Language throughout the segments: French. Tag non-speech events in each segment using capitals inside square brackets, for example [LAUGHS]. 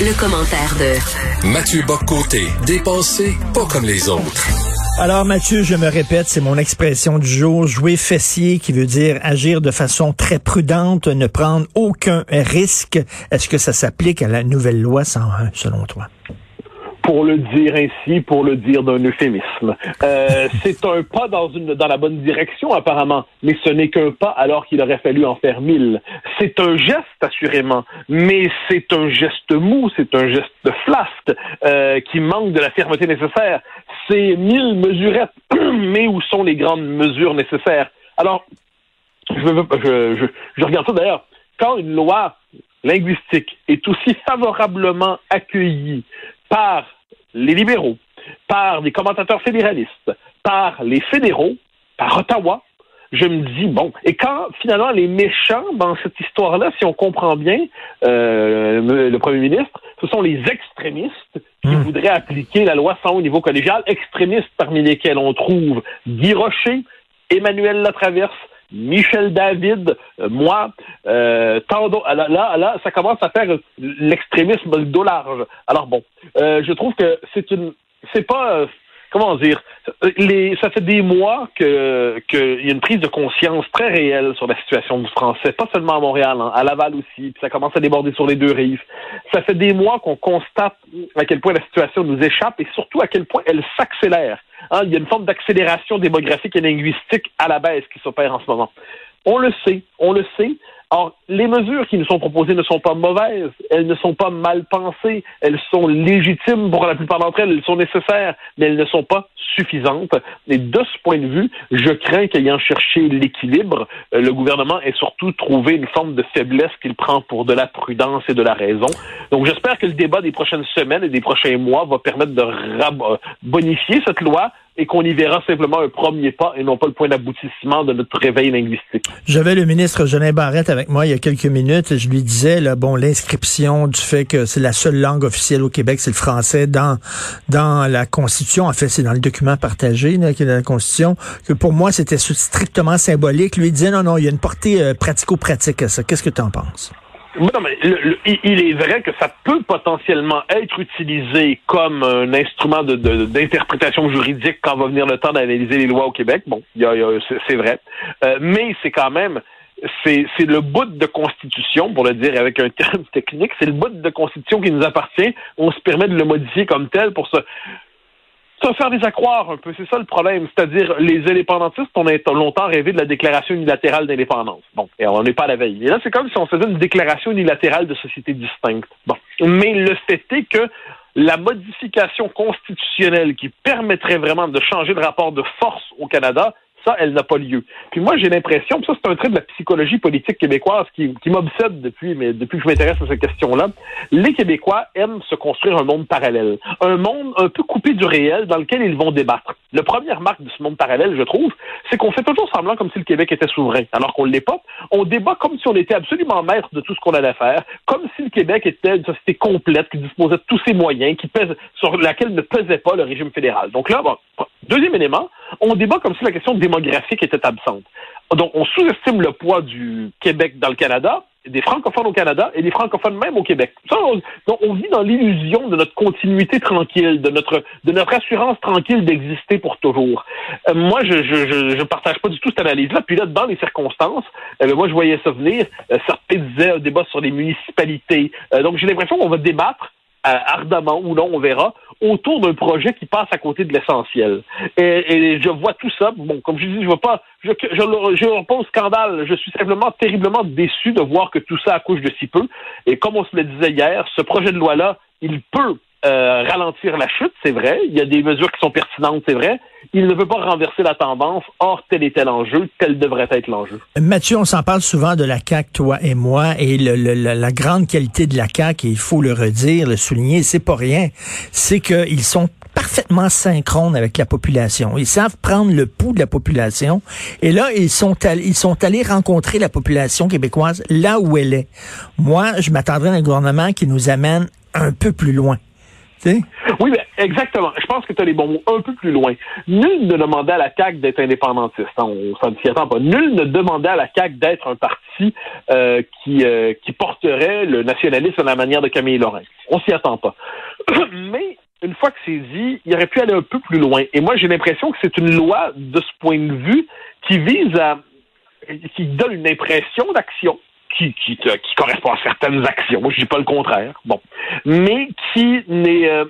Le commentaire de Mathieu Boccoté, dépensé pas comme les autres. Alors Mathieu, je me répète, c'est mon expression du jour, jouer fessier qui veut dire agir de façon très prudente, ne prendre aucun risque. Est-ce que ça s'applique à la nouvelle loi 101 selon toi? Pour le dire ainsi, pour le dire d'un euphémisme. Euh, [LAUGHS] c'est un pas dans, la bonne direction, apparemment, mais ce n'est qu'un pas alors qu'il aurait fallu en faire mille. C'est un geste, assurément, mais c'est un geste mou, c'est un geste flasque euh, qui manque de la fermeté nécessaire. C'est mille mesurettes, [CLEARS THROAT] mais où sont les grandes mesures nécessaires? Alors, je regarde ça d'ailleurs. Quand une loi linguistique est aussi favorablement accueillie par les libéraux, par les commentateurs fédéralistes, par les fédéraux, par Ottawa, je me dis, bon, et quand finalement les méchants dans cette histoire-là, si on comprend bien, euh, le premier ministre, ce sont les extrémistes qui hmm. voudraient appliquer la loi sans au niveau collégial, extrémistes parmi lesquels on trouve Guy Rocher, Emmanuel Latraverse, Michel David, euh, moi, euh, là, là, ça commence à faire l'extrémisme le large. Alors bon, euh, je trouve que c'est une, c'est pas, euh, comment dire, les, ça fait des mois que qu'il y a une prise de conscience très réelle sur la situation du français, pas seulement à Montréal, hein, à Laval aussi, puis ça commence à déborder sur les deux rives. Ça fait des mois qu'on constate à quel point la situation nous échappe et surtout à quel point elle s'accélère. Hein, il y a une forme d'accélération démographique et linguistique à la baisse qui s'opère en ce moment. On le sait, on le sait. Or, les mesures qui nous sont proposées ne sont pas mauvaises, elles ne sont pas mal pensées, elles sont légitimes pour la plupart d'entre elles, elles sont nécessaires, mais elles ne sont pas suffisantes. Et de ce point de vue, je crains qu'ayant cherché l'équilibre, euh, le gouvernement ait surtout trouvé une forme de faiblesse qu'il prend pour de la prudence et de la raison. Donc, j'espère que le débat des prochaines semaines et des prochains mois va permettre de bonifier cette loi, et qu'on y verra simplement un premier pas et non pas le point d'aboutissement de notre réveil linguistique. J'avais le ministre Jeanin Barrette avec moi il y a quelques minutes. Je lui disais, là, bon, l'inscription du fait que c'est la seule langue officielle au Québec, c'est le français dans dans la Constitution. En fait, c'est dans le document partagé là, qui est dans la Constitution. Que pour moi, c'était strictement symbolique. Lui disait, non, non, il y a une portée euh, pratico-pratique à ça. Qu'est-ce que tu en penses? Non, mais il est vrai que ça peut potentiellement être utilisé comme un instrument d'interprétation juridique quand va venir le temps d'analyser les lois au Québec. Bon, c'est vrai. Euh, mais c'est quand même c'est le bout de constitution, pour le dire avec un terme [LAUGHS] technique, c'est le bout de constitution qui nous appartient. On se permet de le modifier comme tel pour se ça faire des accroire un peu, c'est ça le problème. C'est-à-dire, les indépendantistes, on a longtemps rêvé de la déclaration unilatérale d'indépendance. Bon, et on n'est pas à la veille. Et là, c'est comme si on faisait une déclaration unilatérale de société distincte. Bon. Mais le fait est que la modification constitutionnelle qui permettrait vraiment de changer le rapport de force au Canada, elle n'a pas lieu. Puis moi, j'ai l'impression, ça c'est un trait de la psychologie politique québécoise qui, m'obsède depuis, depuis que je m'intéresse à cette question-là. Les Québécois aiment se construire un monde parallèle, un monde un peu coupé du réel dans lequel ils vont débattre. La première marque de ce monde parallèle, je trouve, c'est qu'on fait toujours semblant comme si le Québec était souverain, alors qu'on ne l'est pas. On débat comme si on était absolument maître de tout ce qu'on allait faire, comme si le Québec était une société complète qui disposait de tous ses moyens, qui pèse sur laquelle ne pesait pas le régime fédéral. Donc là, deuxième élément, on débat comme si la question démographique était absente. Donc, on sous-estime le poids du Québec dans le Canada, des francophones au Canada et des francophones même au Québec. On, donc, on vit dans l'illusion de notre continuité tranquille, de notre de notre assurance tranquille d'exister pour toujours. Euh, moi, je, je je, partage pas du tout cette analyse-là. Puis là, dans les circonstances, euh, moi, je voyais ça venir. Euh, certains disaient un débat sur les municipalités. donc, j'ai l'impression qu'on va débattre ardemment ou non, on verra, autour d'un projet qui passe à côté de l'essentiel. Et, je vois tout ça. Bon, comme je dis, je vois pas, je, je, je, pas au scandale. Je suis simplement terriblement déçu de voir que tout ça accouche de si peu. Et comme on se le disait hier, ce projet de loi-là, il peut euh, ralentir la chute, c'est vrai. Il y a des mesures qui sont pertinentes, c'est vrai. Il ne veut pas renverser la tendance. Or, tel était l'enjeu, tel devrait être l'enjeu. Mathieu, on s'en parle souvent de la CAQ, toi et moi, et le, la grande qualité de la CAQ, et il faut le redire, le souligner, c'est pas rien, c'est qu'ils sont parfaitement synchrones avec la population. Ils savent prendre le pouls de la population. Et là, ils sont, ils sont allés rencontrer la population québécoise là où elle est. Moi, je m'attendrais à un gouvernement qui nous amène un peu plus loin. Oui, mais exactement. Je pense que tu as les bons mots un peu plus loin. Nul ne demandait à la CAQ d'être indépendantiste. On s'y attend pas. Nul ne demandait à la CAQ d'être un parti euh, qui, euh, qui porterait le nationalisme à la manière de Camille Lorrain. On s'y attend pas. [CLEARS THROAT] mais une fois que c'est dit, il aurait pu aller un peu plus loin. Et moi, j'ai l'impression que c'est une loi, de ce point de vue, qui vise à qui donne une impression d'action qui, qui, correspond à certaines actions. Moi, je dis pas le contraire. Bon, mais euh,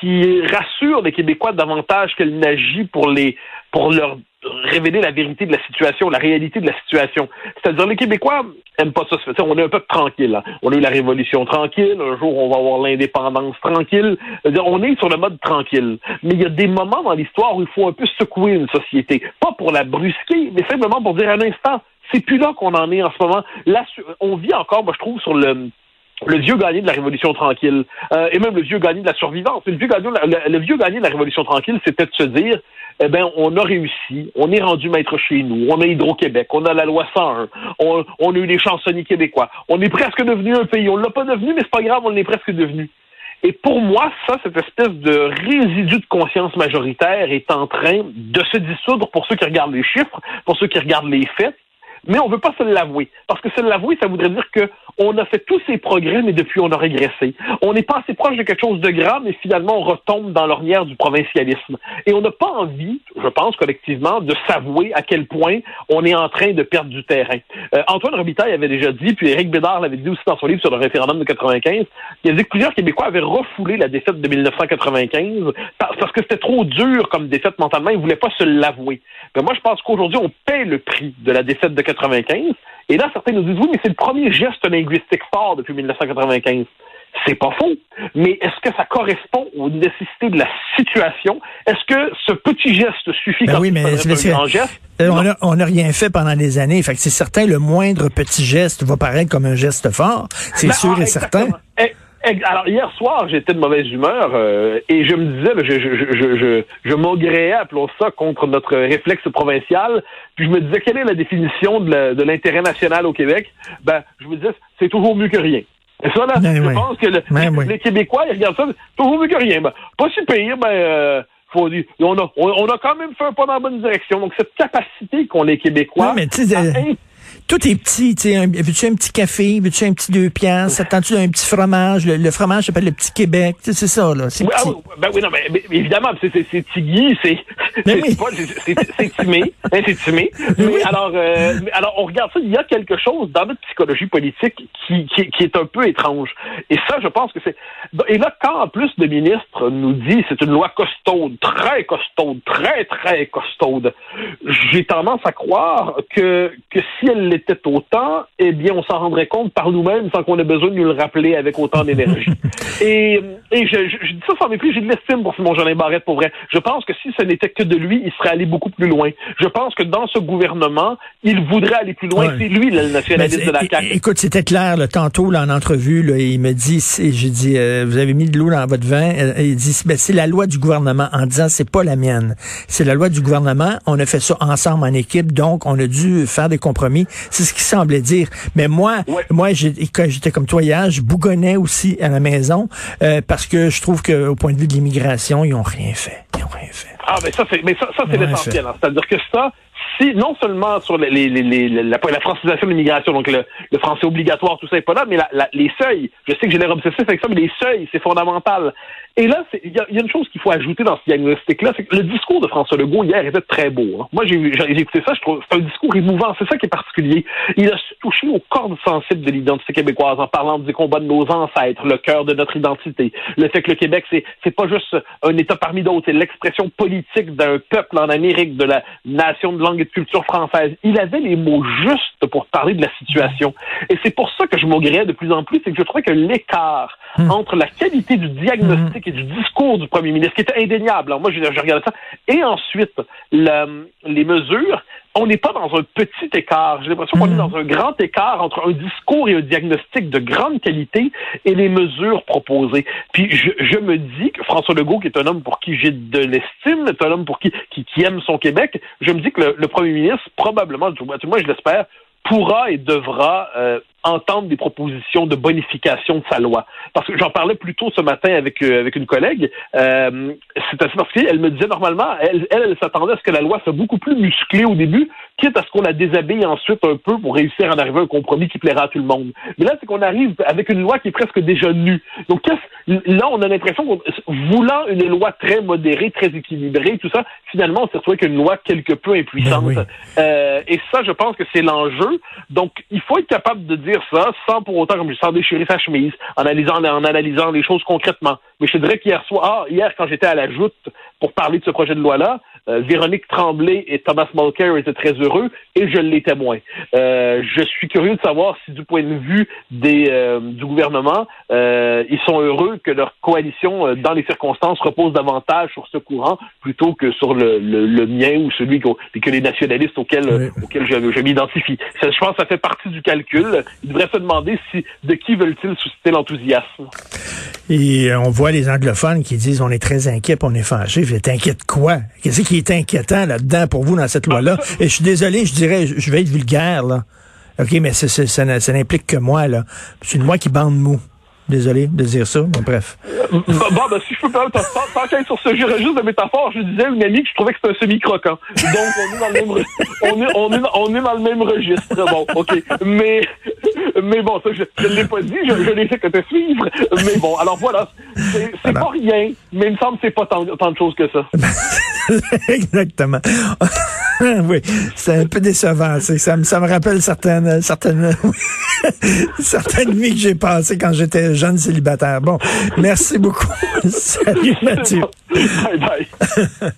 qui, rassure les Québécois davantage qu'elle n'agit pour les pour leur révéler la vérité de la situation, la réalité de la situation. C'est-à-dire, les Québécois aiment pas ça. On est un peu tranquille. On a eu la révolution tranquille. Un jour, on va avoir l'indépendance tranquille. on est sur le mode tranquille. Mais il y a des moments dans l'histoire où il faut un peu secouer une société. Pas pour la brusquer, mais simplement pour dire un instant, c'est plus là qu'on en est en ce moment. Là, on vit encore, moi, je trouve, sur le vieux gagné de la Révolution tranquille, euh, et même le vieux gagné de la survivance. Le vieux gagné, de la Révolution tranquille, c'était de se dire, eh ben, on a réussi, on est rendu maître chez nous, on a Hydro-Québec, on a la loi 101, on, on a eu les chansonniers québécois, on est presque devenu un pays. On l'a pas devenu, mais c'est pas grave, on l'est presque devenu. Et pour moi, ça, cette espèce de résidu de conscience majoritaire est en train de se dissoudre pour ceux qui regardent les chiffres, pour ceux qui regardent les faits, mais on veut pas se l'avouer. Parce que se l'avouer, ça voudrait dire que on a fait tous ces progrès, mais depuis, on a régressé. On n'est pas assez proche de quelque chose de grave, mais finalement, on retombe dans l'ornière du provincialisme. Et on n'a pas envie, je pense collectivement, de s'avouer à quel point on est en train de perdre du terrain. Euh, Antoine Robitaille avait déjà dit, puis Éric Bédard l'avait dit aussi dans son livre sur le référendum de 95, il a dit que plusieurs Québécois avaient refoulé la défaite de 1995 parce que c'était trop dur comme défaite mentalement, ils ne voulaient pas se l'avouer. Mais moi, je pense qu'aujourd'hui, on paie le prix de la défaite de 95. Et là, certains nous disent, oui, mais c'est le premier geste linguistique fort depuis 1995. C'est pas faux. Mais est-ce que ça correspond aux nécessités de la situation? Est-ce que ce petit geste suffit ben quand oui, mais un grand geste? Euh, on n'a rien fait pendant des années. Fait que c'est certain, le moindre petit geste va paraître comme un geste fort. C'est ben, sûr et ah, certain. Alors hier soir, j'étais de mauvaise humeur euh, et je me disais, je, je, je, je, je appelons ça, contre notre réflexe provincial. Puis je me disais, quelle est la définition de l'intérêt national au Québec? Ben, je me disais, c'est toujours mieux que rien. Et ça, là, ben je pense que ben les, Québécois, ils regardent ça, toujours mieux que rien. Ben, pas si pire, ben, euh, faut dire, on a, on, a quand même fait un pas dans la bonne direction. Donc, cette capacité qu'ont les Québécois tout est petit, tu sais, veux-tu un petit café, veux-tu un petit deux piastres, attends-tu un petit fromage, le, fromage s'appelle le petit Québec, c'est ça, là, c'est ah, ben oui, non, mais, évidemment, c'est tigui, c'est c'est timé, hein, c'est timé, [LAUGHS] mais alors, euh, alors, on regarde ça, il y a quelque chose dans notre psychologie politique qui, qui, qui est un peu étrange, et ça, je pense que c'est, et là, quand en plus le ministre nous dit c'est une loi costaude, très costaude, très, très costaude, j'ai tendance à croire que, que si elle l'était autant, eh bien, on s'en rendrait compte par nous-mêmes sans qu'on ait besoin de nous le rappeler avec autant d'énergie. [LAUGHS] et, et je, je, dis ça sans mépris, j'ai de l'estime pour Simon Jolin Barrette, pour vrai. Je pense que si ce n'était que de lui, il serait allé beaucoup plus loin. Je pense que dans ce gouvernement, il voudrait aller plus loin. C'est lui, le nationaliste de la CAQ. Écoute, c'était clair, là, tantôt, là, en entrevue, là, il me dit, j'ai dit, euh, vous avez mis de l'eau dans votre vin. Euh, il dit, ben, c'est la loi du gouvernement, en disant, c'est pas la mienne. C'est la loi du gouvernement. On a fait ça ensemble en équipe, donc on a dû faire des compromis. C'est ce qu'il semblait dire. Mais moi, moi, quand j'étais comme toi hier, je bougonnais aussi à la maison euh, parce que je trouve qu'au point de vue de l'immigration, ils ont rien fait. Ils ont rien fait. Ah, mais ça, c'est, mais ça, ça c'est l'essentiel. Hein. C'est-à-dire que ça, non seulement sur la, francisation de l'immigration, donc le, français obligatoire, tout ça n'est pas là, mais les seuils, je sais que j'ai l'air obsessif avec ça, mais les seuils, c'est fondamental. Et là, il y, a une chose qu'il faut ajouter dans ce diagnostic-là, c'est que le discours de François Legault hier était très beau. Hein. Moi, j'ai écouté ça, je trouve c'est un discours émouvant, c'est ça qui est particulier. Il a touché aux cordes sensibles de l'identité québécoise en parlant des combats de nos ancêtres, le cœur de notre identité, le fait que le Québec, c'est c'est pas juste un État parmi d'autres, c'est l'expression politique d'un peuple en Amérique, de la nation de langue de culture française. Il avait les mots justes pour parler de la situation. Et c'est pour ça que je m'augréais de plus en plus, c'est que je trouvais que l'écart hmm. entre la qualité du diagnostic et du discours du premier ministre, qui était indéniable. Alors moi, je, je regardais ça. Et ensuite, les mesures, on n'est pas dans un petit écart. J'ai l'impression qu'on est hmm. dans un grand écart entre un discours et un diagnostic de grande qualité et les mesures proposées. Puis je, me dis que François Legault, qui est un homme pour qui j'ai de l'estime, est un homme pour qui, qui, aime son Québec, je me dis que le, premier ministre, probablement, du moins je l'espère, pourra et devra euh, entendre des propositions de bonification de sa loi. Parce que j'en parlais plus tôt ce matin avec euh, avec une collègue. Euh, c'est assez particulier. Elle me disait normalement, elle, elle, s'attendait à ce que la loi soit beaucoup plus musclée au début, quitte à ce qu'on la déshabille ensuite un peu pour réussir à en arriver à un compromis qui plaira à tout le monde. Mais là, c'est qu'on arrive avec une loi qui est presque déjà nue. Donc là, on a l'impression qu'en voulant une loi très modérée, très équilibrée, tout ça, finalement, on s'est retrouvé avec une loi quelque peu impuissante. Ben euh, et ça, je pense que c'est l'enjeu. Donc, il faut être capable de dire ça sans pour autant, comme je sans déchirer sa chemise, en analysant, en analysant les choses concrètement. Mais je dirais qu'hier soir, ah, hier, quand j'étais à la joute pour parler de ce projet de loi-là, euh, Véronique Tremblay et Thomas Mulcair étaient très heureux et je l'étais moins. Euh, je suis curieux de savoir si du point de vue des, euh, du gouvernement, ils sont heureux que leur coalition, dans les circonstances, repose davantage sur ce courant plutôt que sur le, le, mien ou celui que, que les nationalistes auxquels, auxquels je, je m'identifie. Je pense que ça fait partie du calcul. Ils devraient se demander si de qui veulent-ils susciter l'enthousiasme. Et on voit les anglophones qui disent on est très inquiets, on est fâchés. Vous êtes inquiet de quoi? Qu'est-ce qui est inquiétant là-dedans pour vous dans cette loi-là? Et je suis désolé, je dirais, je vais être vulgaire, là. OK, mais ça, ça n'implique que moi, là. C'est une loi qui bande mou. Désolé de dire ça, mais bref. Bon, ben, si je peux pas, tant qu'à sur ce registre de métaphore, je disais à une amie que je trouvais que c'était un semi-croquant. Donc, on est dans le même, on est, on est, on est dans le même registre. Bon, OK. Mais, mais bon, ça, je ne l'ai pas dit, je, je l'ai fait que te suivre. Mais bon, alors voilà, c'est pas rien, mais il me semble que c'est pas tant, tant de choses que ça. [LAUGHS] Exactement. [LAUGHS] oui, c'est un peu décevant. Ça, me, ça me rappelle certaines, certaines, [LAUGHS] certaines nuits que j'ai passées quand j'étais jeune célibataire. Bon, merci beaucoup. [LAUGHS] Salut Mathieu. Bye bye.